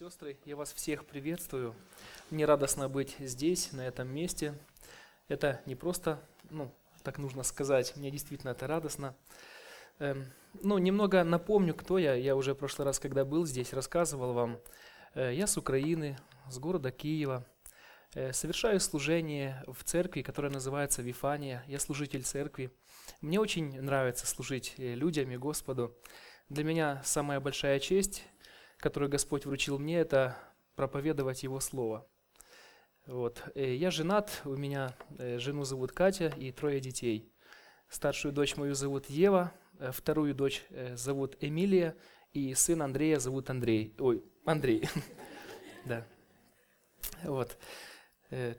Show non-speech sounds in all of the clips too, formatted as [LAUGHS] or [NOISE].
сестры, я вас всех приветствую. Мне радостно быть здесь, на этом месте. Это не просто, ну, так нужно сказать, мне действительно это радостно. Эм, ну, немного напомню, кто я. Я уже в прошлый раз, когда был здесь, рассказывал вам. Э, я с Украины, с города Киева. Э, совершаю служение в церкви, которая называется Вифания. Я служитель церкви. Мне очень нравится служить э, людям и Господу. Для меня самая большая честь которую Господь вручил мне, это проповедовать Его Слово. Вот. Э, я женат, у меня э, жену зовут Катя и трое детей. Старшую дочь мою зовут Ева, э, вторую дочь зовут Эмилия, и сын Андрея зовут Андрей. Ой, Андрей. [LAUGHS] Да. Вот.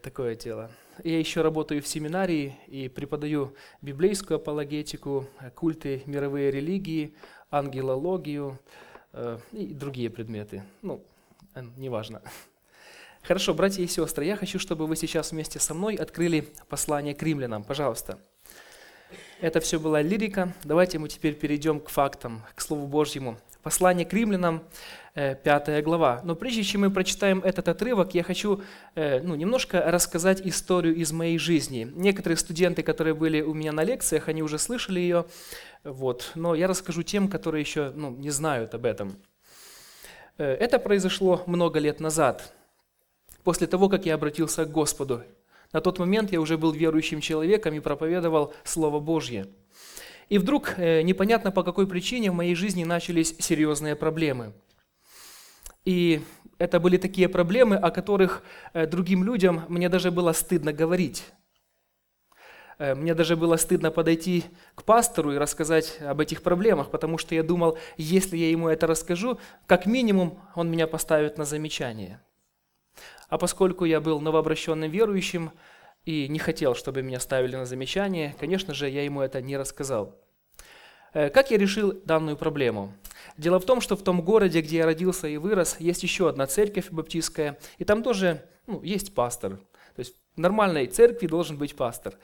Такое дело. Я еще работаю в семинарии и преподаю библейскую апологетику, культы мировые религии, ангелологию, и другие предметы. Ну, э, неважно. [LAUGHS] Хорошо, братья и сестры, я хочу, чтобы вы сейчас вместе со мной открыли послание к римлянам. Пожалуйста. Это все была лирика. Давайте мы теперь перейдем к фактам, к Слову Божьему. Послание к римлянам, 5 э, глава. Но прежде чем мы прочитаем этот отрывок, я хочу ну, немножко рассказать историю из моей жизни. Некоторые студенты, которые были у меня на лекциях, они уже слышали ее. Вот. Но я расскажу тем, которые еще ну, не знают об этом. Э, это произошло много лет назад, после того, как я обратился к Господу. На тот момент я уже был верующим человеком и проповедовал Слово Божье. И вдруг, э, непонятно по какой причине, в моей жизни начались серьезные проблемы. И это были такие проблемы, о которых э, другим людям мне даже было стыдно говорить. Э, мне даже было стыдно подойти к пастору и рассказать об этих проблемах, потому что я думал, если я ему это расскажу, как минимум он меня поставит на замечание. А поскольку я был новообращенным верующим и не хотел, чтобы меня ставили на замечание, конечно же, я ему это не рассказал. Э, как я решил данную проблему? Дело в том, что в том городе, где я родился и вырос, есть еще одна церковь баптистская, и там тоже ну, есть пастор. То есть в нормальной церкви должен быть пастор.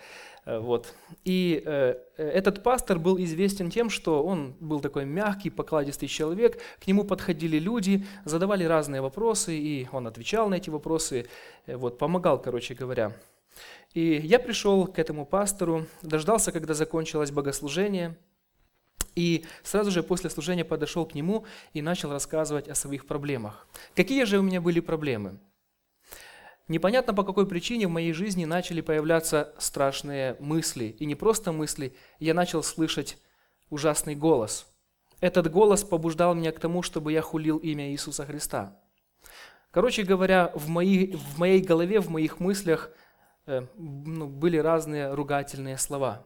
Э, вот. И э, этот пастор был известен тем, что он был такой мягкий, покладистый человек. К нему подходили люди, задавали разные вопросы, и он отвечал на эти вопросы, э, вот, помогал, короче говоря. И я пришел к этому пастору, дождался, когда закончилось богослужение, и сразу же после служения подошел к нему и начал рассказывать о своих проблемах. Какие же у меня были проблемы? Непонятно по какой причине в моей жизни начали появляться страшные мысли. И не просто мысли, я начал слышать ужасный голос. Этот голос побуждал меня к тому, чтобы я хулил имя Иисуса Христа. Короче говоря, в моей, в моей голове, в моих мыслях э, ну, были разные ругательные слова.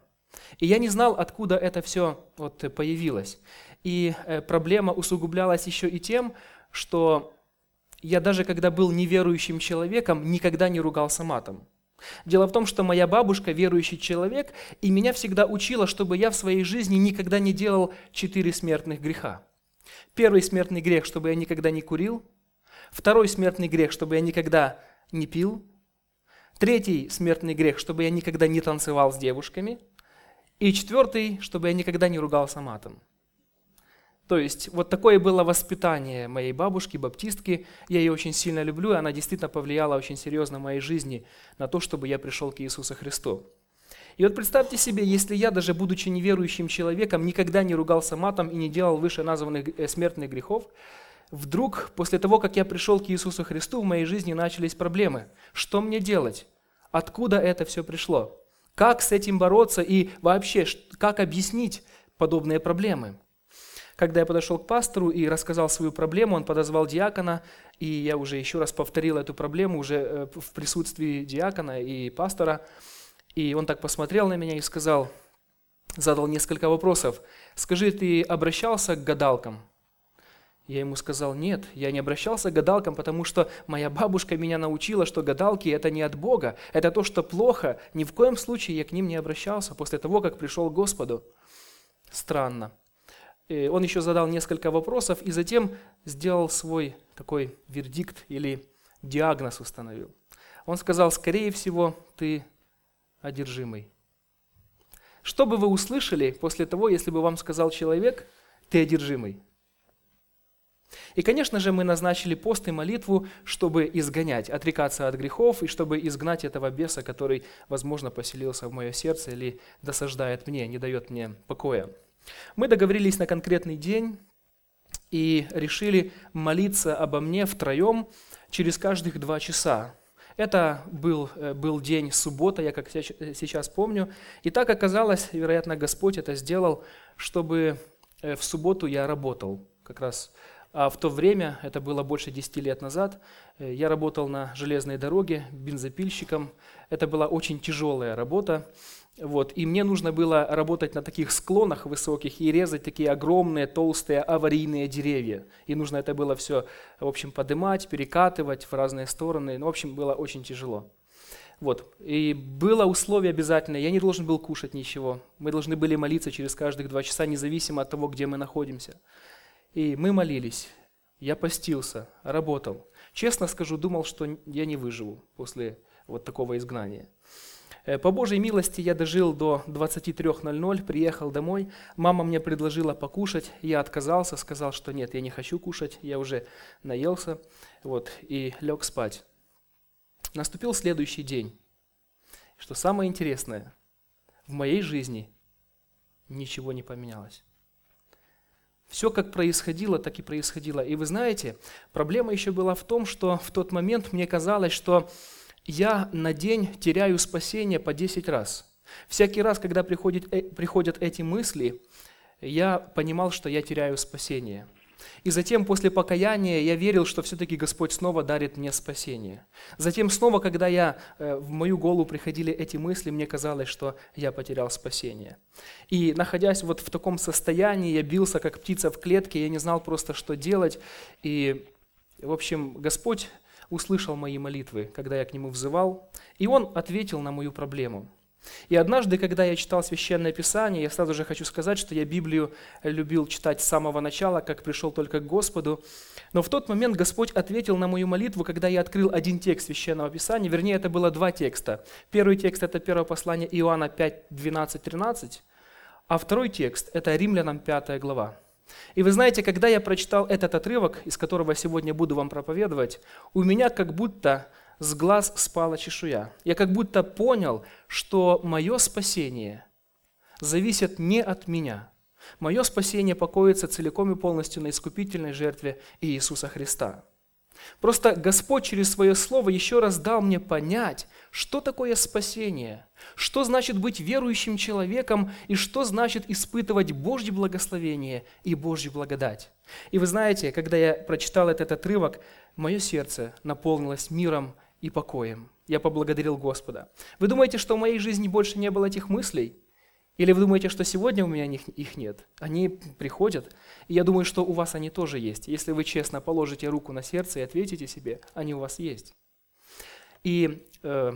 И я не знал, откуда это все вот появилось. И э, проблема усугублялась еще и тем, что я даже когда был неверующим человеком, никогда не ругался матом. Дело в том, что моя бабушка верующий человек, и меня всегда учила, чтобы я в своей жизни никогда не делал четыре смертных греха. Первый смертный грех, чтобы я никогда не курил. Второй смертный грех, чтобы я никогда не пил. Третий смертный грех, чтобы я никогда не танцевал с девушками. И четвертый, чтобы я никогда не ругался матом. То есть вот такое было воспитание моей бабушки, баптистки. Я ее очень сильно люблю, и она действительно повлияла очень серьезно в моей жизни на то, чтобы я пришел к Иисусу Христу. И вот представьте себе, если я, даже будучи неверующим человеком, никогда не ругался матом и не делал выше названных э, смертных грехов, вдруг, после того, как я пришел к Иисусу Христу, в моей жизни начались проблемы. Что мне делать? Откуда это все пришло? Как с этим бороться и вообще, как объяснить подобные проблемы? Когда я подошел к пастору и рассказал свою проблему, он подозвал диакона, и я уже еще раз повторил эту проблему уже э, в присутствии диакона и пастора. И он так посмотрел на меня и сказал, задал несколько вопросов. «Скажи, ты обращался к гадалкам?» Я ему сказал, нет, я не обращался к гадалкам, потому что моя бабушка меня научила, что гадалки – это не от Бога, это то, что плохо. Ни в коем случае я к ним не обращался после того, как пришел к Господу. Странно. Он еще задал несколько вопросов и затем сделал свой такой вердикт или диагноз установил. Он сказал, скорее всего, ты одержимый. Что бы вы услышали после того, если бы вам сказал человек, ты одержимый? И, конечно же, мы назначили пост и молитву, чтобы изгонять, отрекаться от грехов и чтобы изгнать этого беса, который, возможно, поселился в мое сердце или досаждает мне, не дает мне покоя. Мы договорились на конкретный день и решили молиться обо мне втроем через каждых два часа. Это был, э, был день суббота, я как сейчас помню. И так оказалось, вероятно, Господь это сделал, чтобы э, в субботу я работал. Как раз а в то время, это было больше 10 лет назад, э, я работал на железной дороге бензопильщиком. Это была очень тяжелая работа. Вот, и мне нужно было работать на таких склонах высоких и резать такие огромные, толстые аварийные деревья. И нужно это было все, в общем, поднимать, перекатывать в разные стороны. Ну, в общем, было очень тяжело. Вот. И было условие обязательное, я не должен был кушать ничего. Мы должны были молиться через каждых два часа, независимо от того, где мы находимся. И мы молились. Я постился, работал. Честно скажу, думал, что я не выживу после вот такого изгнания. Э, по Божьей милости я дожил до 23.00, приехал домой, мама мне предложила покушать, я отказался, сказал, что нет, я не хочу кушать, я уже наелся, вот, и лег спать. Наступил следующий день. Что самое интересное, в моей жизни ничего не поменялось. Все как происходило, так и происходило. И вы знаете, проблема еще была в том, что в тот момент мне казалось, что я на день теряю спасение по 10 раз. Всякий раз, когда э, приходят эти мысли, я понимал, что я теряю спасение – и затем после покаяния я верил, что все-таки Господь снова дарит мне спасение. Затем снова, когда я, э, в мою голову приходили эти мысли, мне казалось, что я потерял спасение. И находясь вот в таком состоянии, я бился как птица в клетке, я не знал просто, что делать. И, в общем, Господь услышал мои молитвы, когда я к Нему взывал, и Он ответил на мою проблему – и однажды, когда я читал Священное Писание, я сразу же хочу сказать, что я Библию любил читать с самого начала, как пришел только к Господу. Но в тот момент Господь ответил на мою молитву, когда я открыл один текст Священного Писания, вернее, это было два текста. Первый текст – это первое послание Иоанна 5, 12, 13, а второй текст – это Римлянам 5 глава. И вы знаете, когда я прочитал этот отрывок, из которого сегодня буду вам проповедовать, у меня как будто с глаз спала чешуя. Я как будто понял, что мое спасение зависит не от меня. Мое спасение покоится целиком и полностью на искупительной жертве Иисуса Христа. Просто Господь через свое слово еще раз дал мне понять, что такое спасение, что значит быть верующим человеком и что значит испытывать Божье благословение и Божью благодать. И вы знаете, когда я прочитал этот отрывок, мое сердце наполнилось миром и покоем. Я поблагодарил Господа. Вы думаете, что в моей жизни больше не было этих мыслей? Или вы думаете, что сегодня у меня их нет? Они приходят, и я думаю, что у вас они тоже есть. Если вы честно положите руку на сердце и ответите себе, они у вас есть. И э,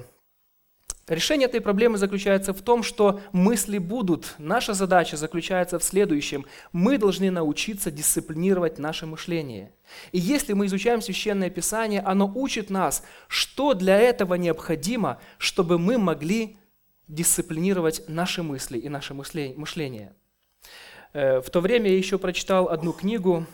Решение этой проблемы заключается в том, что мысли будут. Наша задача заключается в следующем. Мы должны научиться дисциплинировать наше мышление. И если мы изучаем Священное Писание, оно учит нас, что для этого необходимо, чтобы мы могли дисциплинировать наши мысли и наше мышление. Э, в то время я еще прочитал одну книгу,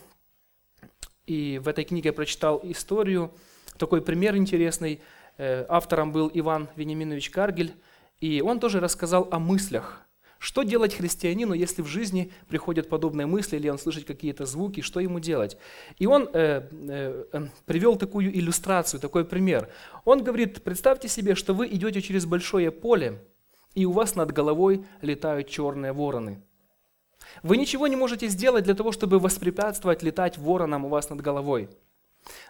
и в этой книге я прочитал историю, такой пример интересный – автором был Иван Вениаминович Каргель, и он тоже рассказал о мыслях. Что делать христианину, если в жизни приходят подобные мысли, или он слышит какие-то звуки, что ему делать? И он э, э, э, привел такую иллюстрацию, такой пример. Он говорит, представьте себе, что вы идете через большое поле, и у вас над головой летают черные вороны. Вы ничего не можете сделать для того, чтобы воспрепятствовать летать воронам у вас над головой.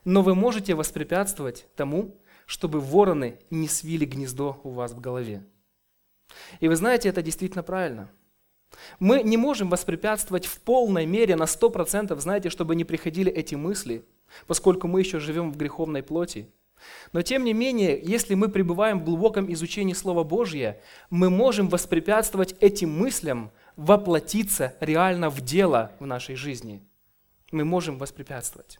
Но вы можете воспрепятствовать тому, чтобы вороны не свили гнездо у вас в голове. И вы знаете, это действительно правильно. Мы не можем воспрепятствовать в полной мере, на 100%, знаете, чтобы не приходили эти мысли, поскольку мы еще живем в греховной плоти. Но тем не менее, если мы пребываем в глубоком изучении Слова Божьего, мы можем воспрепятствовать этим мыслям воплотиться реально в дело в нашей жизни. Мы можем воспрепятствовать.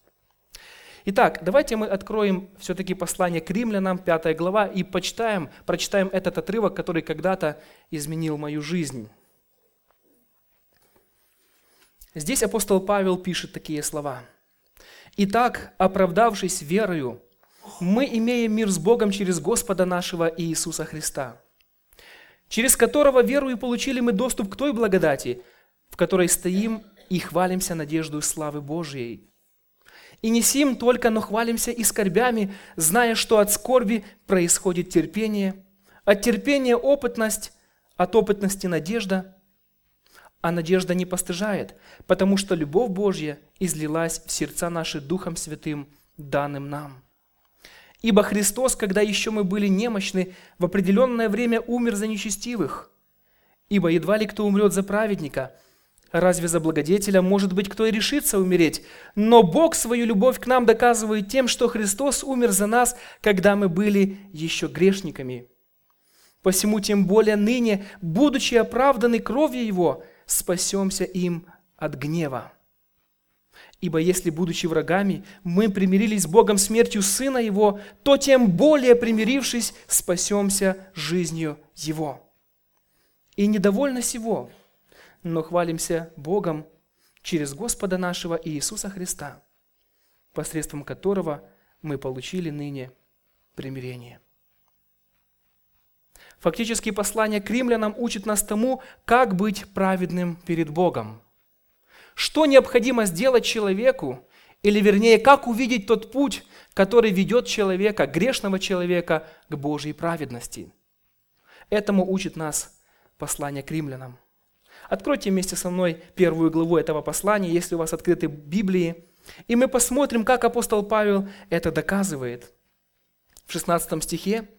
Итак, давайте мы откроем все-таки послание к римлянам, 5 глава, и почитаем, прочитаем этот отрывок, который когда-то изменил мою жизнь. Здесь апостол Павел пишет такие слова. Итак, оправдавшись верою, мы имеем мир с Богом через Господа нашего Иисуса Христа, через которого веру и получили мы доступ к той благодати, в которой стоим и хвалимся надеждой славы Божией. И не сим только, но хвалимся и скорбями, зная, что от скорби происходит терпение, от терпения опытность, от опытности надежда, а надежда не постыжает, потому что любовь Божья излилась в сердца наши Духом Святым, данным нам. Ибо Христос, когда еще мы были немощны, в определенное время умер за нечестивых. Ибо едва ли кто умрет за праведника, разве за благодетеля может быть кто и решится умереть? Но Бог свою любовь к нам доказывает тем, что Христос умер за нас, когда мы были еще грешниками. Посему тем более ныне, будучи оправданы кровью Его, спасемся им от гнева. Ибо если, будучи врагами, мы примирились с Богом смертью Сына Его, то тем более, примирившись, спасемся жизнью Его. И недовольно сего, но хвалимся Богом через Господа нашего Иисуса Христа, посредством которого мы получили ныне примирение. Фактически послание к римлянам учит нас тому, как быть праведным перед Богом. Что необходимо сделать человеку, или вернее, как увидеть тот путь, который ведет человека, грешного человека, к Божьей праведности. Этому учит нас послание к римлянам. Откройте вместе со мной первую главу этого послания, если у вас открыты Библии, и мы посмотрим, как апостол Павел это доказывает. В 16 стихе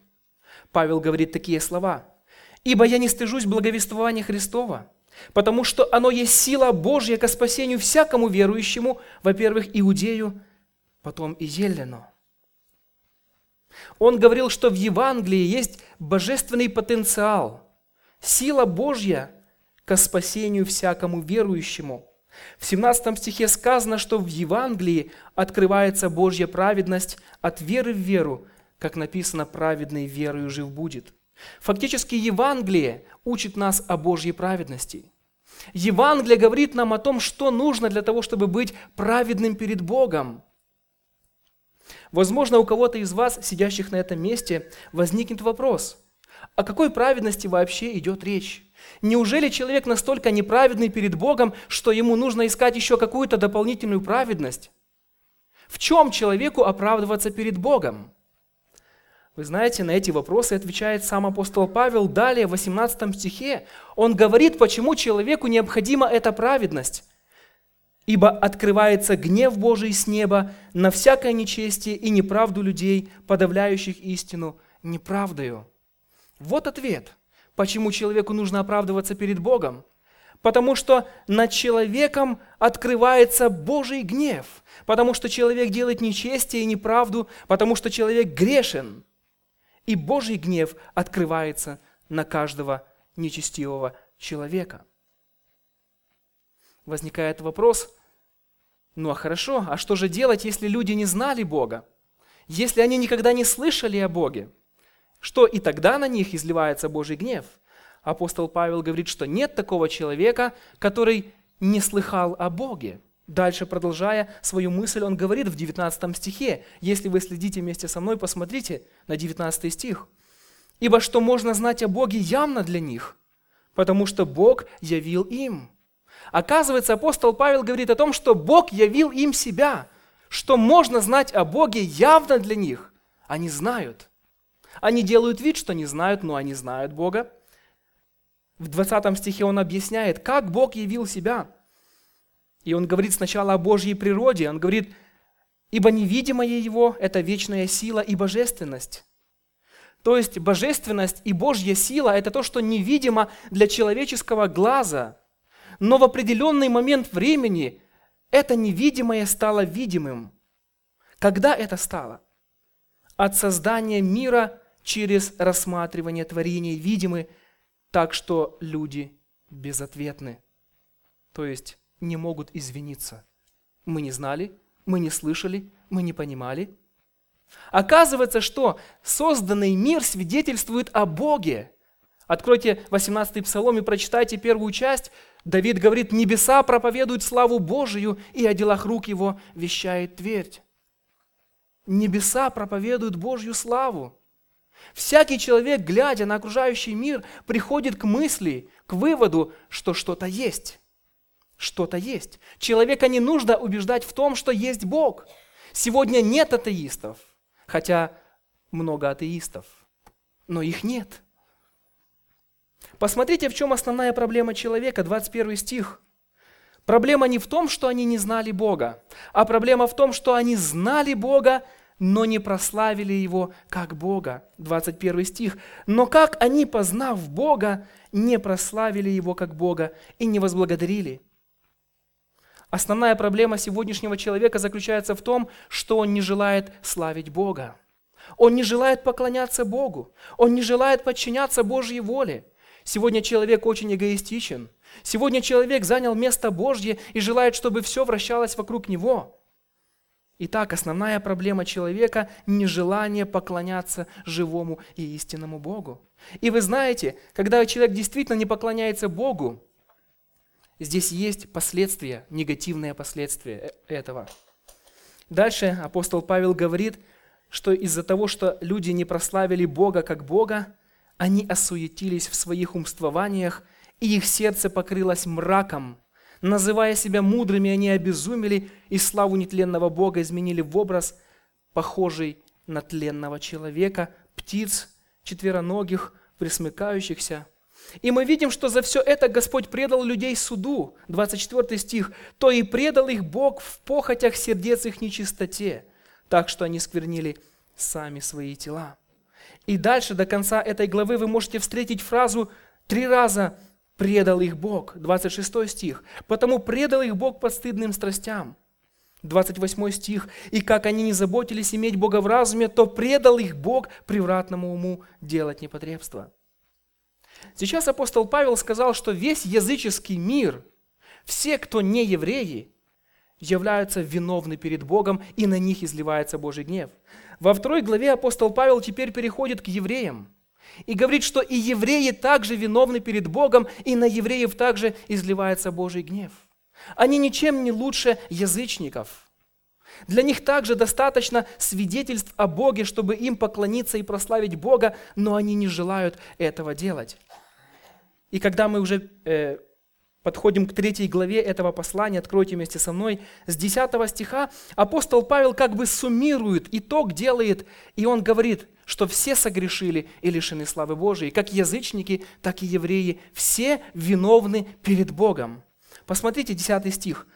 Павел говорит такие слова. «Ибо я не стыжусь благовествования Христова, потому что оно есть сила Божья ко спасению всякому верующему, во-первых, иудею, потом и елену». Он говорил, что в Евангелии есть божественный потенциал, сила Божья ко спасению всякому верующему. В 17 стихе сказано, что в Евангелии открывается Божья праведность от веры в веру, как написано, праведный верою жив будет. Фактически Евангелие учит нас о Божьей праведности. Евангелие говорит нам о том, что нужно для того, чтобы быть праведным перед Богом. Возможно, у кого-то из вас, сидящих на этом месте, возникнет вопрос, о какой праведности вообще идет речь? Неужели человек настолько неправедный перед Богом, что ему нужно искать еще какую-то дополнительную праведность? В чем человеку оправдываться перед Богом? Вы знаете, на эти вопросы отвечает сам апостол Павел далее в 18 стихе. Он говорит, почему человеку необходима эта праведность. «Ибо открывается гнев Божий с неба на всякое нечестие и неправду людей, подавляющих истину неправдою». Вот ответ, почему человеку нужно оправдываться перед Богом. Потому что над человеком открывается Божий гнев, потому что человек делает нечестие и неправду, потому что человек грешен – и Божий гнев открывается на каждого нечестивого человека. Возникает вопрос, ну а хорошо, а что же делать, если люди не знали Бога? Если они никогда не слышали о Боге? Что и тогда на них изливается Божий гнев? Апостол Павел говорит, что нет такого человека, который не слыхал о Боге. Дальше, продолжая свою мысль, он говорит в 19 стихе. Если вы следите вместе со мной, посмотрите на 19 стих. «Ибо что можно знать о Боге явно для них, потому что Бог явил им». Оказывается, апостол Павел говорит о том, что Бог явил им себя, что можно знать о Боге явно для них. Они знают. Они делают вид, что не знают, но они знают Бога. В 20 стихе он объясняет, как Бог явил себя – и он говорит сначала о Божьей природе. Он говорит, ибо невидимое Его – это вечная сила и божественность. То есть божественность и Божья сила – это то, что невидимо для человеческого глаза. Но в определенный момент времени это невидимое стало видимым. Когда это стало? От создания мира через рассматривание творений видимы, так что люди безответны. То есть не могут извиниться. Мы не знали, мы не слышали, мы не понимали. Оказывается, что созданный мир свидетельствует о Боге, Откройте 18 псалом и прочитайте первую часть. Давид говорит, небеса проповедуют славу Божию, и о делах рук его вещает твердь. Небеса проповедуют Божью славу. Всякий человек, глядя на окружающий мир, приходит к мысли, к выводу, что что-то есть. Что-то есть. Человека не нужно убеждать в том, что есть Бог. Сегодня нет атеистов, хотя много атеистов, но их нет. Посмотрите, в чем основная проблема человека, 21 стих. Проблема не в том, что они не знали Бога, а проблема в том, что они знали Бога, но не прославили Его как Бога. 21 стих. «Но как они, познав Бога, не прославили Его как Бога и не возблагодарили?» Основная проблема сегодняшнего человека заключается в том, что он не желает славить Бога. Он не желает поклоняться Богу. Он не желает подчиняться Божьей воле. Сегодня человек очень эгоистичен. Сегодня человек занял место Божье и желает, чтобы все вращалось вокруг него. Итак, основная проблема человека – нежелание поклоняться живому и истинному Богу. И вы знаете, когда человек действительно не поклоняется Богу, здесь есть последствия, негативные последствия э, этого. Дальше апостол Павел говорит, что из-за того, что люди не прославили Бога как Бога, они осуетились в своих умствованиях, и их сердце покрылось мраком. Называя себя мудрыми, они обезумели и славу нетленного Бога изменили в образ, похожий на тленного человека, птиц, четвероногих, присмыкающихся. И мы видим, что за все это Господь предал людей суду. 24 стих. «То и предал их Бог в похотях сердец их нечистоте, так что они сквернили сами свои тела». И дальше, до конца этой главы, вы можете встретить фразу «три раза предал их Бог». 26 стих. «Потому предал их Бог подстыдным страстям». 28 стих. «И как они не заботились иметь Бога в разуме, то предал их Бог превратному уму делать непотребство». Сейчас апостол Павел сказал, что весь языческий мир, все, кто не евреи, являются виновны перед Богом, и на них изливается Божий гнев. Во второй главе апостол Павел теперь переходит к евреям и говорит, что и евреи также виновны перед Богом, и на евреев также изливается Божий гнев. Они ничем не лучше язычников. Для них также достаточно свидетельств о Боге, чтобы им поклониться и прославить Бога, но они не желают этого делать. И когда мы уже э, подходим к третьей главе этого послания, откройте вместе со мной, с 10 стиха. Апостол Павел как бы суммирует, итог делает, и он говорит, что все согрешили и лишены славы Божией, как язычники, так и евреи, все виновны перед Богом. Посмотрите 10 стих,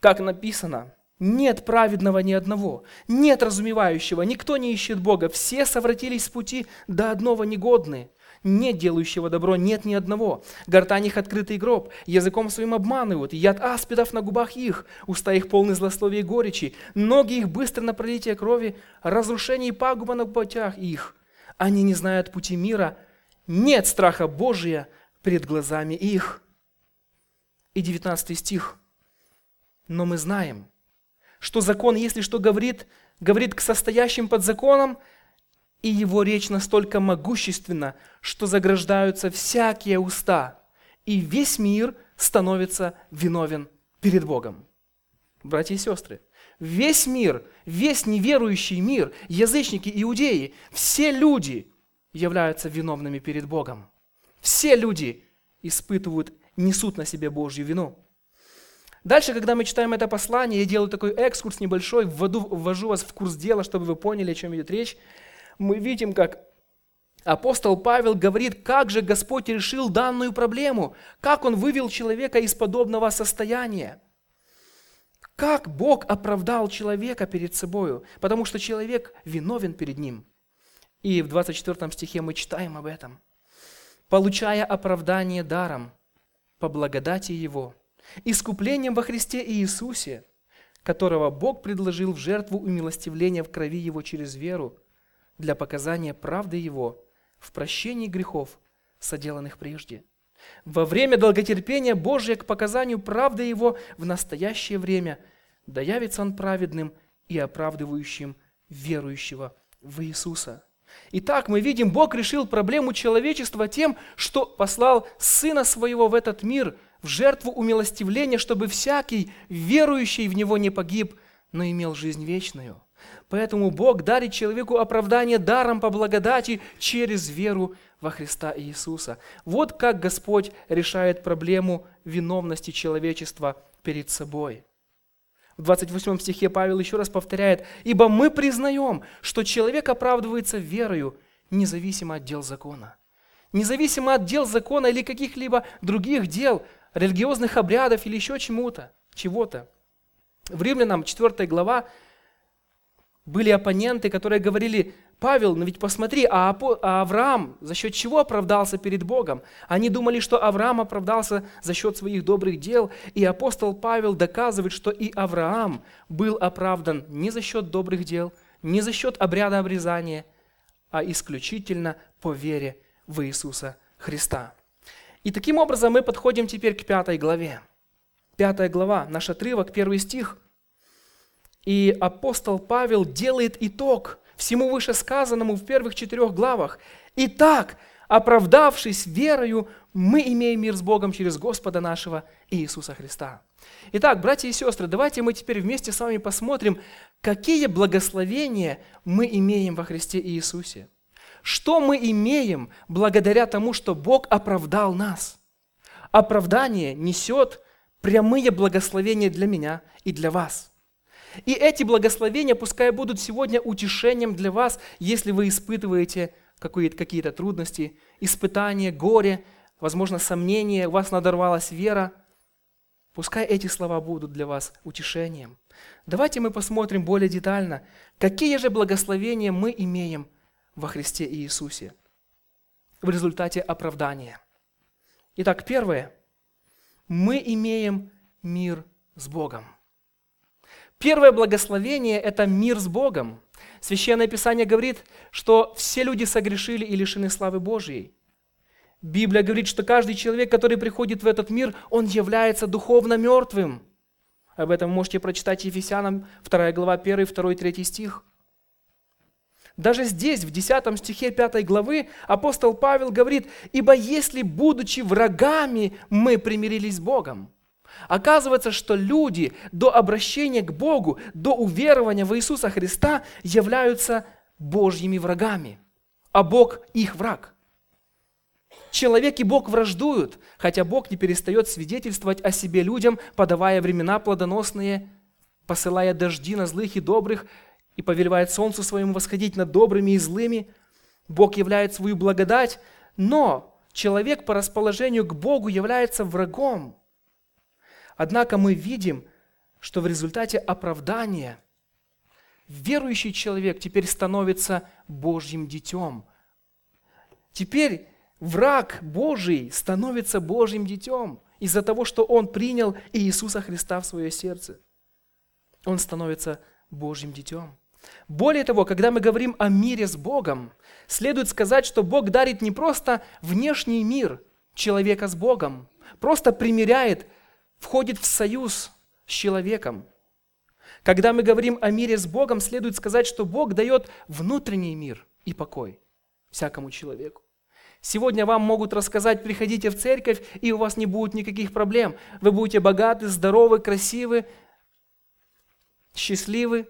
как написано, нет праведного ни одного, нет разумевающего, никто не ищет Бога, все совратились с пути, до одного негодны нет делающего добро, нет ни одного. Гортань их открытый гроб, языком своим обманывают, яд аспидов на губах их, уста их полны злословия и горечи, ноги их быстро на пролитие крови, разрушение и пагуба на путях их. Они не знают пути мира, нет страха Божия перед глазами их. И 19 стих. Но мы знаем, что закон, если что говорит, говорит к состоящим под законом, и его речь настолько могущественна, что заграждаются всякие уста, и весь мир становится виновен перед Богом. Братья и сестры, весь мир, весь неверующий мир, язычники, иудеи, все люди являются виновными перед Богом. Все люди испытывают, несут на себе Божью вину. Дальше, когда мы читаем это послание, я делаю такой экскурс небольшой, вводу, ввожу вас в курс дела, чтобы вы поняли, о чем идет речь мы видим, как апостол Павел говорит, как же Господь решил данную проблему, как Он вывел человека из подобного состояния. Как Бог оправдал человека перед собою, потому что человек виновен перед Ним. И в 24 стихе мы читаем об этом. «Получая оправдание даром, по благодати Его, искуплением во Христе Иисусе, которого Бог предложил в жертву умилостивления в крови Его через веру, для показания правды Его в прощении грехов, соделанных прежде. Во время долготерпения Божия к показанию правды Его в настоящее время да явится Он праведным и оправдывающим верующего в Иисуса. Итак, мы видим, Бог решил проблему человечества тем, что послал Сына Своего в этот мир в жертву умилостивления, чтобы всякий, верующий в Него, не погиб, но имел жизнь вечную. Поэтому Бог дарит человеку оправдание даром по благодати через веру во Христа Иисуса. Вот как Господь решает проблему виновности человечества перед собой. В 28 стихе Павел еще раз повторяет, «Ибо мы признаем, что человек оправдывается верою, независимо от дел закона». Независимо от дел закона или каких-либо других дел, религиозных обрядов или еще чему-то, чего-то. В Римлянам 4 глава были оппоненты, которые говорили, Павел, ну ведь посмотри, а, а Авраам за счет чего оправдался перед Богом? Они думали, что Авраам оправдался за счет своих добрых дел, и апостол Павел доказывает, что и Авраам был оправдан не за счет добрых дел, не за счет обряда обрезания, а исключительно по вере в Иисуса Христа. И таким образом мы подходим теперь к пятой главе. Пятая глава, наш отрывок, первый стих – и апостол Павел делает итог всему вышесказанному в первых четырех главах. Итак, оправдавшись верою, мы имеем мир с Богом через Господа нашего Иисуса Христа. Итак, братья и сестры, давайте мы теперь вместе с вами посмотрим, какие благословения мы имеем во Христе Иисусе. Что мы имеем благодаря тому, что Бог оправдал нас? Оправдание несет прямые благословения для меня и для вас – и эти благословения пускай будут сегодня утешением для вас, если вы испытываете какие-то трудности, испытания, горе, возможно, сомнения, у вас надорвалась вера. Пускай эти слова будут для вас утешением. Давайте мы посмотрим более детально, какие же благословения мы имеем во Христе Иисусе в результате оправдания. Итак, первое. Мы имеем мир с Богом. Первое благословение – это мир с Богом. Священное Писание говорит, что все люди согрешили и лишены славы Божьей. Библия говорит, что каждый человек, который приходит в этот мир, он является духовно мертвым. Об этом можете прочитать Ефесянам 2 глава 1, 2, 3 стих. Даже здесь, в 10 стихе 5 главы, апостол Павел говорит, «Ибо если, будучи врагами, мы примирились с Богом». Оказывается, что люди до обращения к Богу, до уверования в Иисуса Христа являются Божьими врагами, а Бог их враг. Человек и Бог враждуют, хотя Бог не перестает свидетельствовать о себе людям, подавая времена плодоносные, посылая дожди на злых и добрых и повелевает солнцу своему восходить над добрыми и злыми. Бог являет свою благодать, но человек по расположению к Богу является врагом. Однако мы видим, что в результате оправдания верующий человек теперь становится Божьим детем. Теперь враг Божий становится Божьим детем из-за того, что он принял Иисуса Христа в свое сердце. Он становится Божьим детем. Более того, когда мы говорим о мире с Богом, следует сказать, что Бог дарит не просто внешний мир человека с Богом, просто примиряет входит в союз с человеком. Когда мы говорим о мире с Богом, следует сказать, что Бог дает внутренний мир и покой всякому человеку. Сегодня вам могут рассказать, приходите в церковь, и у вас не будет никаких проблем. Вы будете богаты, здоровы, красивы, счастливы.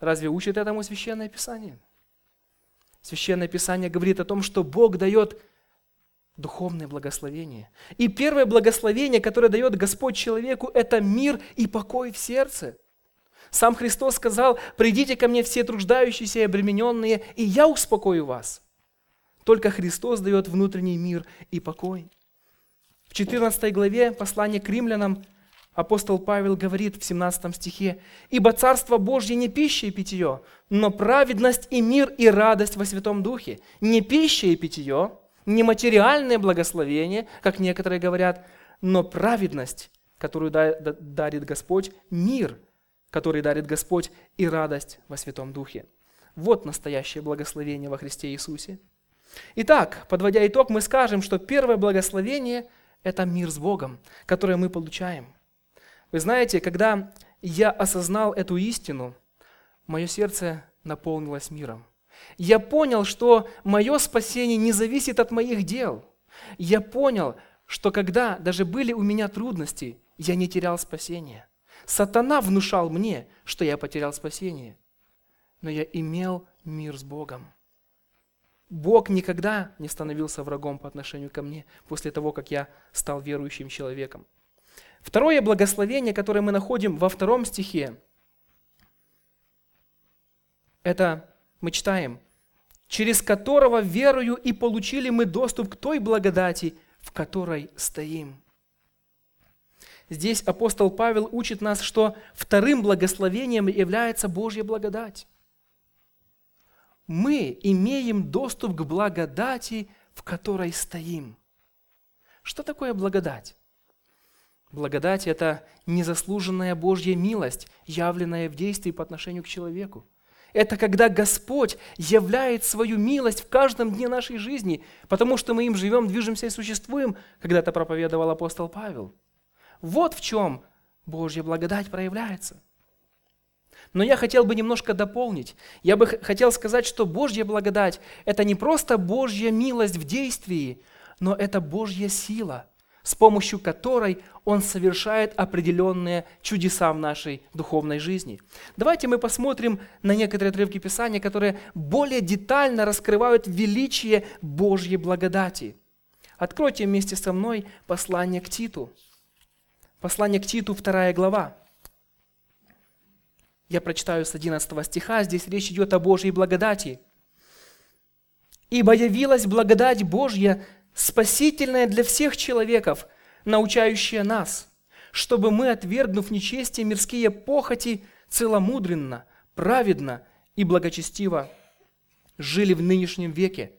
Разве учит этому Священное Писание? Священное Писание говорит о том, что Бог дает духовное благословение. И первое благословение, которое дает Господь человеку, это мир и покой в сердце. Сам Христос сказал, придите ко мне все труждающиеся и обремененные, и я успокою вас. Только Христос дает внутренний мир и покой. В 14 главе послания к римлянам апостол Павел говорит в 17 стихе, «Ибо Царство Божье не пища и питье, но праведность и мир и радость во Святом Духе. Не пища и питье, не материальное благословение, как некоторые говорят, но праведность, которую дарит Господь, мир, который дарит Господь, и радость во Святом Духе. Вот настоящее благословение во Христе Иисусе. Итак, подводя итог, мы скажем, что первое благословение – это мир с Богом, которое мы получаем. Вы знаете, когда я осознал эту истину, мое сердце наполнилось миром. Я понял, что мое спасение не зависит от моих дел. Я понял, что когда даже были у меня трудности, я не терял спасение. Сатана внушал мне, что я потерял спасение. Но я имел мир с Богом. Бог никогда не становился врагом по отношению ко мне после того, как я стал верующим человеком. Второе благословение, которое мы находим во втором стихе, это мы читаем, через которого верою и получили мы доступ к той благодати, в которой стоим. Здесь апостол Павел учит нас, что вторым благословением является Божья благодать мы имеем доступ к благодати, в которой стоим. Что такое благодать? Благодать – это незаслуженная Божья милость, явленная в действии по отношению к человеку. Это когда Господь являет свою милость в каждом дне нашей жизни, потому что мы им живем, движемся и существуем, когда-то проповедовал апостол Павел. Вот в чем Божья благодать проявляется – но я хотел бы немножко дополнить. Я бы хотел сказать, что Божья благодать – это не просто Божья милость в действии, но это Божья сила, с помощью которой Он совершает определенные чудеса в нашей духовной жизни. Давайте мы посмотрим на некоторые отрывки Писания, которые более детально раскрывают величие Божьей благодати. Откройте вместе со мной послание к Титу. Послание к Титу, вторая глава. Я прочитаю с 11 стиха, здесь речь идет о Божьей благодати. «Ибо явилась благодать Божья, спасительная для всех человеков, научающая нас, чтобы мы, отвергнув нечестие мирские похоти, целомудренно, праведно и благочестиво жили в нынешнем веке,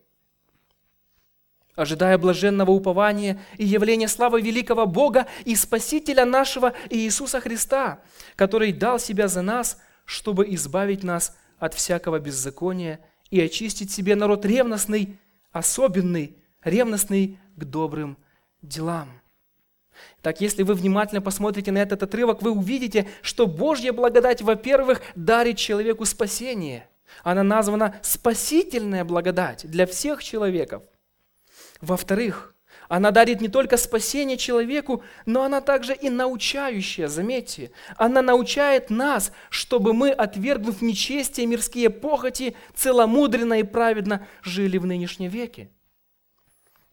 ожидая блаженного упования и явления славы великого Бога и Спасителя нашего Иисуса Христа, который дал себя за нас, чтобы избавить нас от всякого беззакония и очистить себе народ ревностный, особенный, ревностный к добрым делам. Так, если вы внимательно посмотрите на этот отрывок, вы увидите, что Божья благодать, во-первых, дарит человеку спасение. Она названа спасительная благодать для всех человеков. Во-вторых, она дарит не только спасение человеку, но она также и научающая, заметьте. Она научает нас, чтобы мы, отвергнув нечестие, мирские похоти, целомудренно и праведно жили в нынешнем веке.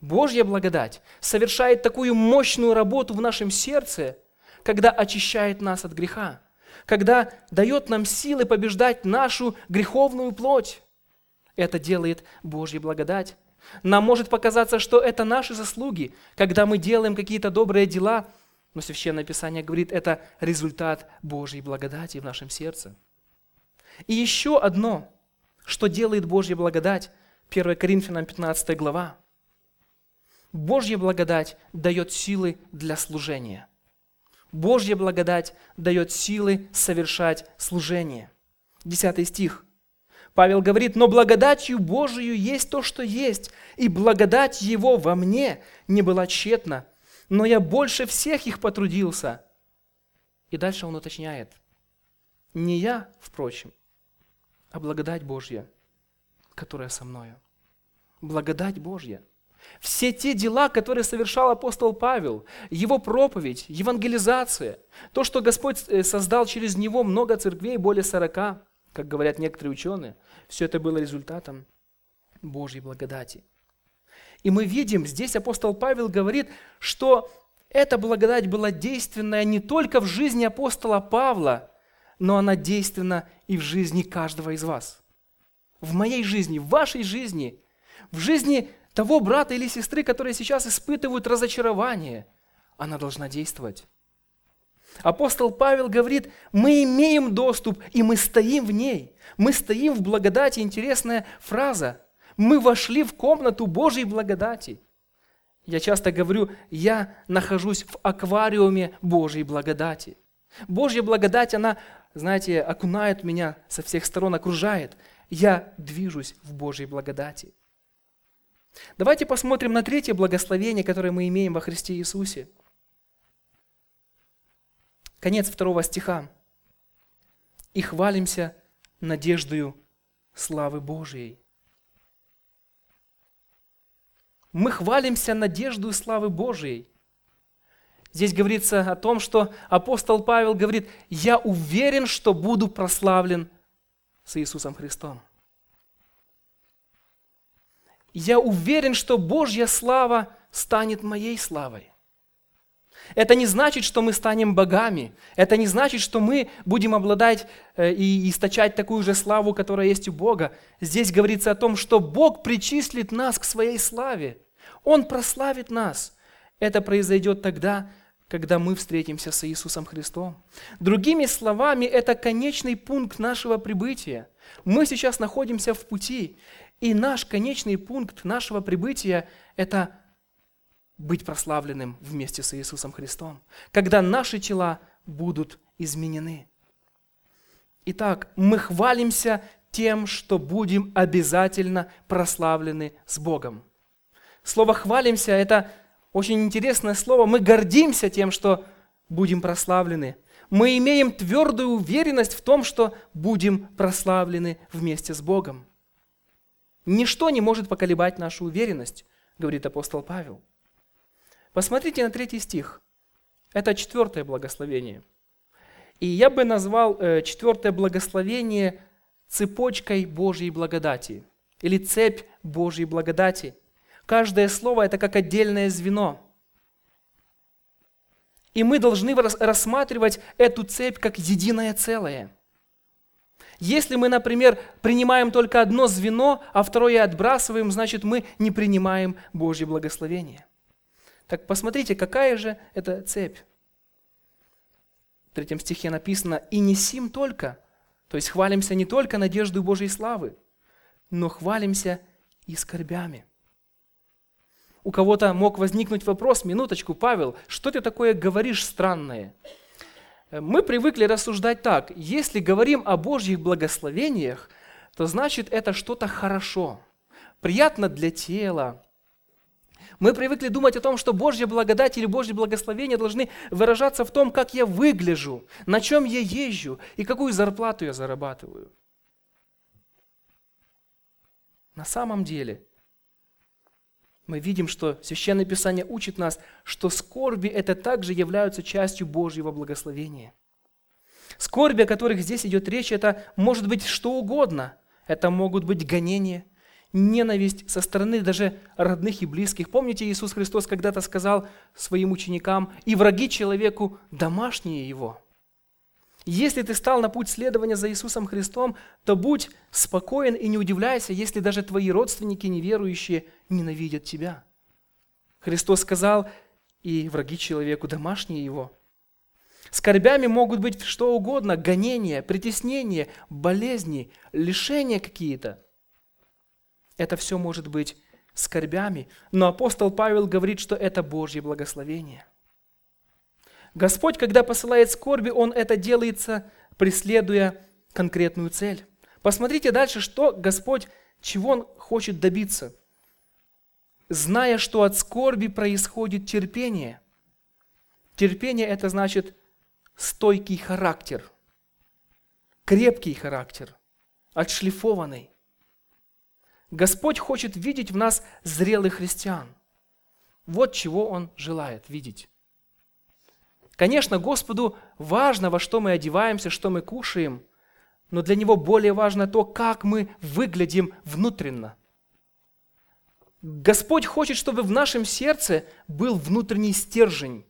Божья благодать совершает такую мощную работу в нашем сердце, когда очищает нас от греха, когда дает нам силы побеждать нашу греховную плоть. Это делает Божья благодать. Нам может показаться, что это наши заслуги, когда мы делаем какие-то добрые дела, но Священное Писание говорит, это результат Божьей благодати в нашем сердце. И еще одно, что делает Божья благодать, 1 Коринфянам 15 глава. Божья благодать дает силы для служения. Божья благодать дает силы совершать служение. Десятый стих. Павел говорит, но благодатью Божию есть то, что есть, и благодать Его во мне не была тщетна, но я больше всех их потрудился. И дальше он уточняет, не я, впрочем, а благодать Божья, которая со мною. Благодать Божья. Все те дела, которые совершал апостол Павел, его проповедь, евангелизация, то, что Господь э, создал через него много церквей, более сорока, как говорят некоторые ученые, все это было результатом Божьей благодати. И мы видим, здесь апостол Павел говорит, что эта благодать была действенная не только в жизни апостола Павла, но она действенна и в жизни каждого из вас. В моей жизни, в вашей жизни, в жизни того брата или сестры, которые сейчас испытывают разочарование, она должна действовать. Апостол Павел говорит, мы имеем доступ, и мы стоим в ней. Мы стоим в благодати. Интересная фраза. Мы вошли в комнату Божьей благодати. Я часто говорю, я нахожусь в аквариуме Божьей благодати. Божья благодать, она, знаете, окунает меня со всех сторон, окружает. Я движусь в Божьей благодати. Давайте посмотрим на третье благословение, которое мы имеем во Христе Иисусе – Конец второго стиха. «И хвалимся надеждою славы Божьей. Мы хвалимся надеждой славы Божией. Здесь говорится о том, что апостол Павел говорит, я уверен, что буду прославлен с Иисусом Христом. Я уверен, что Божья слава станет моей славой. Это не значит, что мы станем богами. Это не значит, что мы будем обладать э, и источать такую же славу, которая есть у Бога. Здесь говорится о том, что Бог причислит нас к своей славе. Он прославит нас. Это произойдет тогда, когда мы встретимся с Иисусом Христом. Другими словами, это конечный пункт нашего прибытия. Мы сейчас находимся в пути, и наш конечный пункт нашего прибытия – это быть прославленным вместе с Иисусом Христом, когда наши тела будут изменены. Итак, мы хвалимся тем, что будем обязательно прославлены с Богом. Слово «хвалимся» – это очень интересное слово. Мы гордимся тем, что будем прославлены. Мы имеем твердую уверенность в том, что будем прославлены вместе с Богом. Ничто не может поколебать нашу уверенность, говорит апостол Павел. Посмотрите на третий стих. Это четвертое благословение. И я бы назвал э, четвертое благословение цепочкой Божьей благодати или цепь Божьей благодати. Каждое слово – это как отдельное звено. И мы должны рассматривать эту цепь как единое целое. Если мы, например, принимаем только одно звено, а второе отбрасываем, значит мы не принимаем Божье благословение. Так посмотрите, какая же это цепь. В третьем стихе написано «И не сим только», то есть хвалимся не только надеждой Божьей славы, но хвалимся и скорбями. У кого-то мог возникнуть вопрос, минуточку, Павел, что ты такое говоришь странное? Мы привыкли рассуждать так, если говорим о Божьих благословениях, то значит это что-то хорошо, приятно для тела, мы привыкли думать о том, что Божья благодать или Божье благословение должны выражаться в том, как я выгляжу, на чем я езжу и какую зарплату я зарабатываю. На самом деле, мы видим, что Священное Писание учит нас, что скорби это также являются частью Божьего благословения. Скорби, о которых здесь идет речь, это может быть что угодно. Это могут быть гонения, ненависть со стороны даже родных и близких. Помните, Иисус Христос когда-то сказал своим ученикам, и враги человеку домашние его. Если ты стал на путь следования за Иисусом Христом, то будь спокоен и не удивляйся, если даже твои родственники неверующие ненавидят тебя. Христос сказал, и враги человеку домашние его. Скорбями могут быть что угодно, гонения, притеснения, болезни, лишения какие-то – это все может быть скорбями, но апостол Павел говорит, что это Божье благословение. Господь, когда посылает скорби, Он это делается, преследуя конкретную цель. Посмотрите дальше, что Господь, чего Он хочет добиться. Зная, что от скорби происходит терпение. Терпение – это значит стойкий характер, крепкий характер, отшлифованный. Господь хочет видеть в нас зрелых христиан. Вот чего Он желает видеть. Конечно, Господу важно, во что мы одеваемся, что мы кушаем, но для Него более важно то, как мы выглядим внутренно. Господь хочет, чтобы в нашем сердце был внутренний стержень.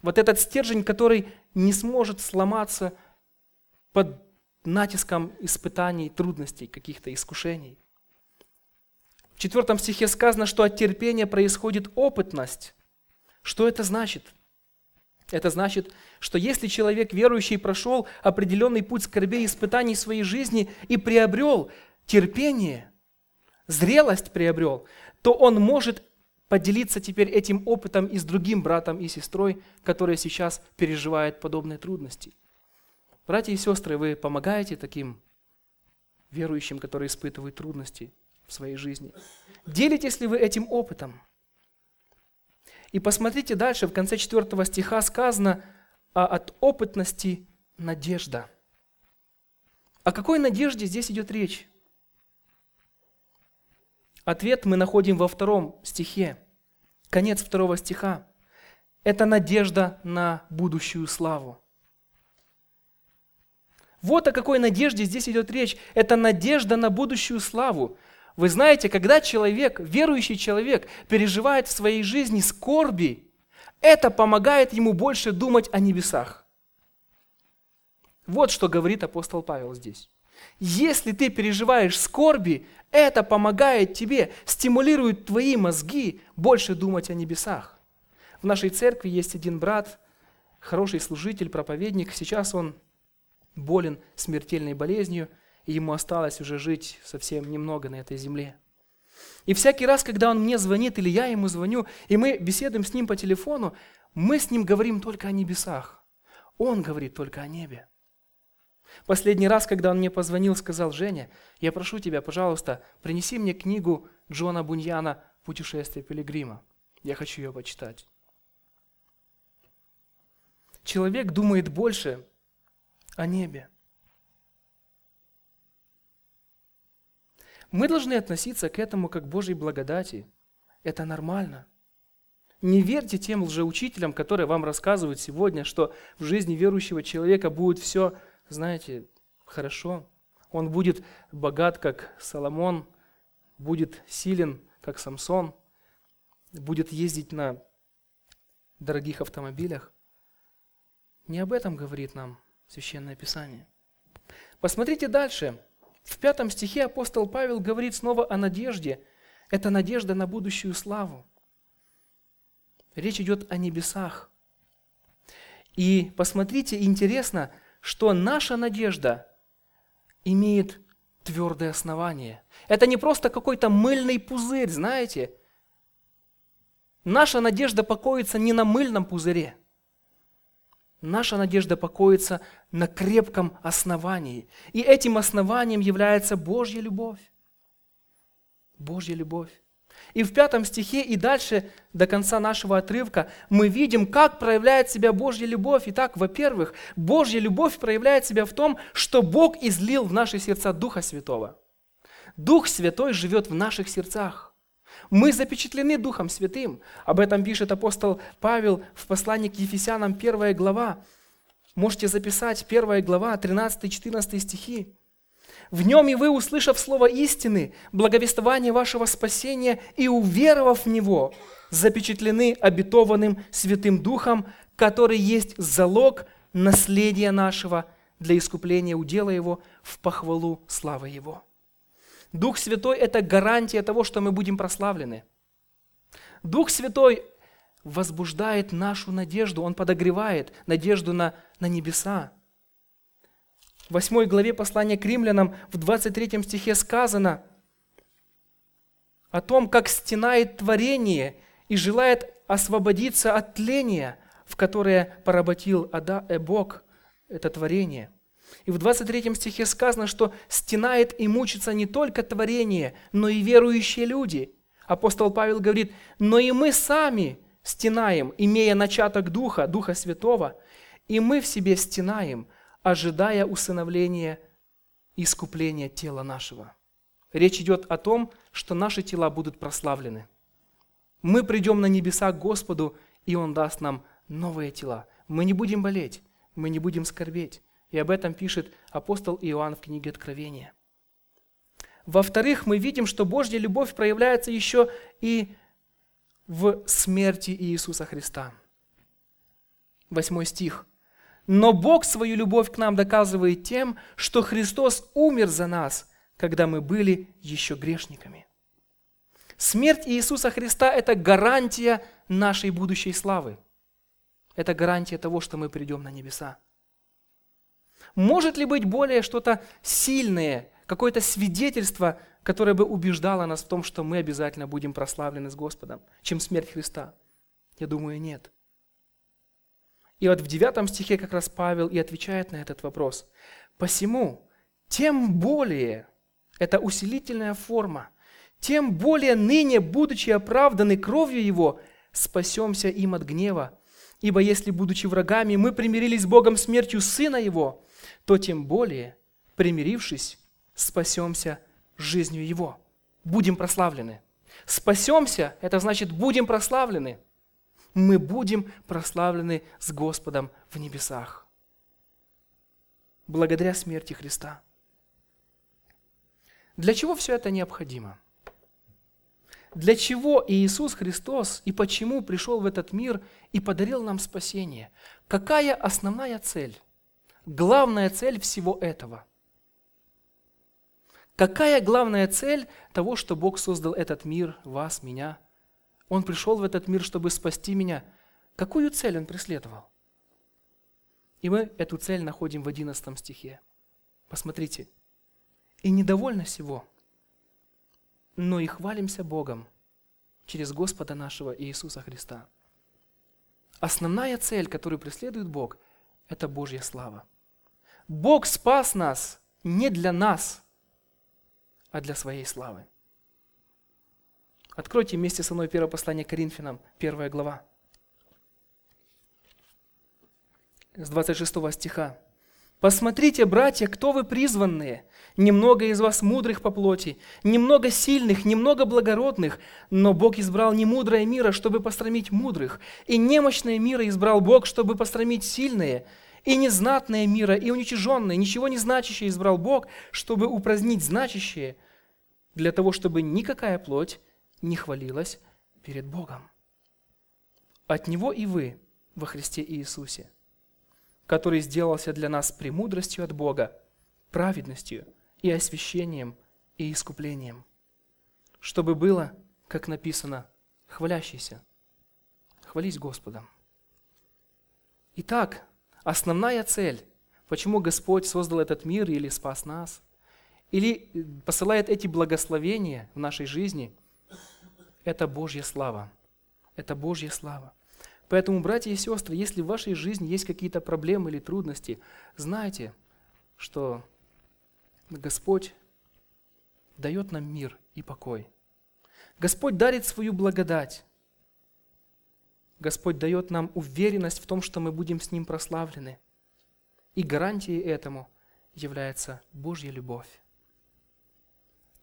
Вот этот стержень, который не сможет сломаться под натиском испытаний, трудностей, каких-то искушений четвертом стихе сказано, что от терпения происходит опытность. Что это значит? Это значит, что если человек верующий прошел определенный путь скорбей и испытаний своей жизни и приобрел терпение, зрелость приобрел, то он может поделиться теперь этим опытом и с другим братом и сестрой, которые сейчас переживают подобные трудности. Братья и сестры, вы помогаете таким верующим, которые испытывают трудности – в своей жизни. Делитесь ли вы этим опытом? И посмотрите дальше, в конце 4 стиха сказано, а от опытности надежда. О какой надежде здесь идет речь? Ответ мы находим во втором стихе. Конец второго стиха. Это надежда на будущую славу. Вот о какой надежде здесь идет речь. Это надежда на будущую славу. Вы знаете, когда человек, верующий человек, переживает в своей жизни скорби, это помогает ему больше думать о небесах. Вот что говорит апостол Павел здесь. Если ты переживаешь скорби, это помогает тебе, стимулирует твои мозги больше думать о небесах. В нашей церкви есть один брат, хороший служитель, проповедник. Сейчас он болен смертельной болезнью, и ему осталось уже жить совсем немного на этой земле. И всякий раз, когда он мне звонит, или я ему звоню, и мы беседуем с ним по телефону, мы с ним говорим только о небесах. Он говорит только о небе. Последний раз, когда он мне позвонил, сказал, Женя, я прошу тебя, пожалуйста, принеси мне книгу Джона Буньяна «Путешествие пилигрима». Я хочу ее почитать. Человек думает больше о небе. Мы должны относиться к этому как к Божьей благодати. Это нормально. Не верьте тем лжеучителям, которые вам рассказывают сегодня, что в жизни верующего человека будет все знаете, хорошо. Он будет богат, как Соломон, будет силен, как Самсон, будет ездить на дорогих автомобилях. Не об этом говорит нам Священное Писание. Посмотрите дальше. В пятом стихе апостол Павел говорит снова о надежде. Это надежда на будущую славу. Речь идет о небесах. И посмотрите, интересно, что наша надежда имеет твердое основание. Это не просто какой-то мыльный пузырь, знаете. Наша надежда покоится не на мыльном пузыре. Наша надежда покоится на крепком основании. И этим основанием является Божья любовь. Божья любовь. И в пятом стихе и дальше до конца нашего отрывка мы видим, как проявляет себя Божья любовь. Итак, во-первых, Божья любовь проявляет себя в том, что Бог излил в наши сердца Духа Святого. Дух Святой живет в наших сердцах. Мы запечатлены Духом Святым. Об этом пишет апостол Павел в послании к Ефесянам 1 глава. Можете записать 1 глава, 13-14 стихи. В нем и вы, услышав слово истины, благовествование вашего спасения и уверовав в него, запечатлены обетованным Святым Духом, который есть залог наследия нашего для искупления удела его в похвалу славы его. Дух Святой – это гарантия того, что мы будем прославлены. Дух Святой возбуждает нашу надежду, Он подогревает надежду на, на небеса. В 8 главе послания к римлянам в 23 стихе сказано о том, как стенает творение и желает освободиться от тления, в которое поработил Ада, э, Бог это творение. И в 23 стихе сказано, что стенает и мучится не только творение, но и верующие люди. Апостол Павел говорит, но и мы сами стенаем, имея начаток Духа, Духа Святого, и мы в себе стенаем – ожидая усыновления и искупления тела нашего. Речь идет о том, что наши тела будут прославлены. Мы придем на небеса к Господу, и Он даст нам новые тела. Мы не будем болеть, мы не будем скорбеть. И об этом пишет апостол Иоанн в книге Откровения. Во-вторых, мы видим, что Божья любовь проявляется еще и в смерти Иисуса Христа. Восьмой стих. Но Бог свою любовь к нам доказывает тем, что Христос умер за нас, когда мы были еще грешниками. Смерть Иисуса Христа – это гарантия нашей будущей славы. Это гарантия того, что мы придем на небеса. Может ли быть более что-то сильное, какое-то свидетельство, которое бы убеждало нас в том, что мы обязательно будем прославлены с Господом, чем смерть Христа? Я думаю, нет. И вот в девятом стихе как раз Павел и отвечает на этот вопрос. «Посему, тем более, это усилительная форма, тем более ныне, будучи оправданы кровью Его, спасемся им от гнева. Ибо если, будучи врагами, мы примирились с Богом смертью Сына Его, то тем более, примирившись, спасемся жизнью Его. Будем прославлены. Спасемся, это значит будем прославлены. Мы будем прославлены с Господом в небесах. Благодаря смерти Христа. Для чего все это необходимо? Для чего Иисус Христос и почему пришел в этот мир и подарил нам спасение? Какая основная цель? Главная цель всего этого – Какая главная цель того, что Бог создал этот мир, вас, меня? Он пришел в этот мир, чтобы спасти меня. Какую цель Он преследовал? И мы эту цель находим в 11 стихе. Посмотрите. «И недовольны всего, но и хвалимся Богом через Господа нашего Иисуса Христа». Основная цель, которую преследует Бог, это Божья слава. Бог спас нас не для нас – а для своей славы. Откройте вместе со мной первое послание Коринфянам, первая глава. С 26 стиха. «Посмотрите, братья, кто вы призванные. Немного из вас мудрых по плоти, немного сильных, немного благородных, но Бог избрал не мудрое мира, чтобы пострамить мудрых, и немощное мира избрал Бог, чтобы пострамить сильные, и незнатное мира, и уничиженное, ничего не значащее избрал Бог, чтобы упразднить значащее, для того, чтобы никакая плоть не хвалилась перед Богом. От Него и вы во Христе Иисусе, который сделался для нас премудростью от Бога, праведностью и освящением и искуплением, чтобы было, как написано, хвалящийся. Хвались Господом. Итак, Основная цель, почему Господь создал этот мир или спас нас, или посылает эти благословения в нашей жизни, это Божья слава. Это Божья слава. Поэтому, братья и сестры, если в вашей жизни есть какие-то проблемы или трудности, знайте, что Господь дает нам мир и покой. Господь дарит свою благодать. Господь дает нам уверенность в том, что мы будем с Ним прославлены. И гарантией этому является Божья любовь.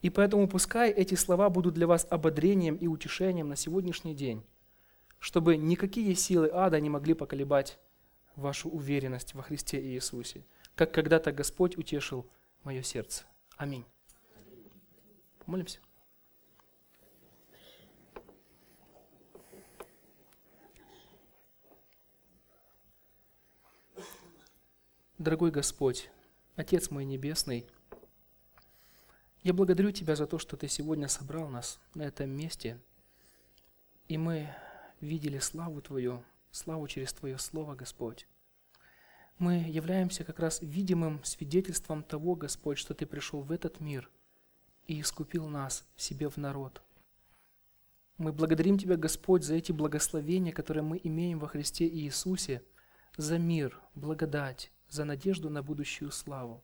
И поэтому пускай эти слова будут для вас ободрением и утешением на сегодняшний день, чтобы никакие силы ада не могли поколебать вашу уверенность во Христе Иисусе, как когда-то Господь утешил мое сердце. Аминь. Помолимся. Дорогой Господь, Отец мой Небесный, я благодарю Тебя за то, что Ты сегодня собрал нас на этом месте, и мы видели славу Твою, славу через Твое Слово, Господь. Мы являемся как раз видимым свидетельством того, Господь, что Ты пришел в этот мир и искупил нас себе в народ. Мы благодарим Тебя, Господь, за эти благословения, которые мы имеем во Христе Иисусе, за мир, благодать, за надежду на будущую славу.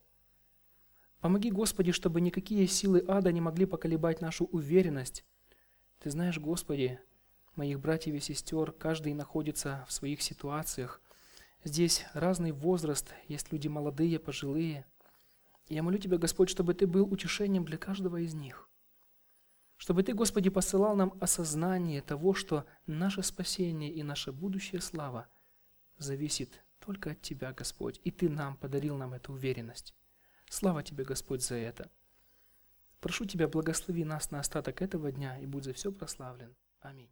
Помоги, Господи, чтобы никакие силы ада не могли поколебать нашу уверенность. Ты знаешь, Господи, моих братьев и сестер, каждый находится в своих ситуациях. Здесь разный возраст, есть люди молодые, пожилые. я молю Тебя, Господь, чтобы Ты был утешением для каждого из них. Чтобы Ты, Господи, посылал нам осознание того, что наше спасение и наша будущая слава зависит только от Тебя, Господь, и Ты нам подарил нам эту уверенность. Слава Тебе, Господь, за это. Прошу Тебя, благослови нас на остаток этого дня и будь за все прославлен. Аминь.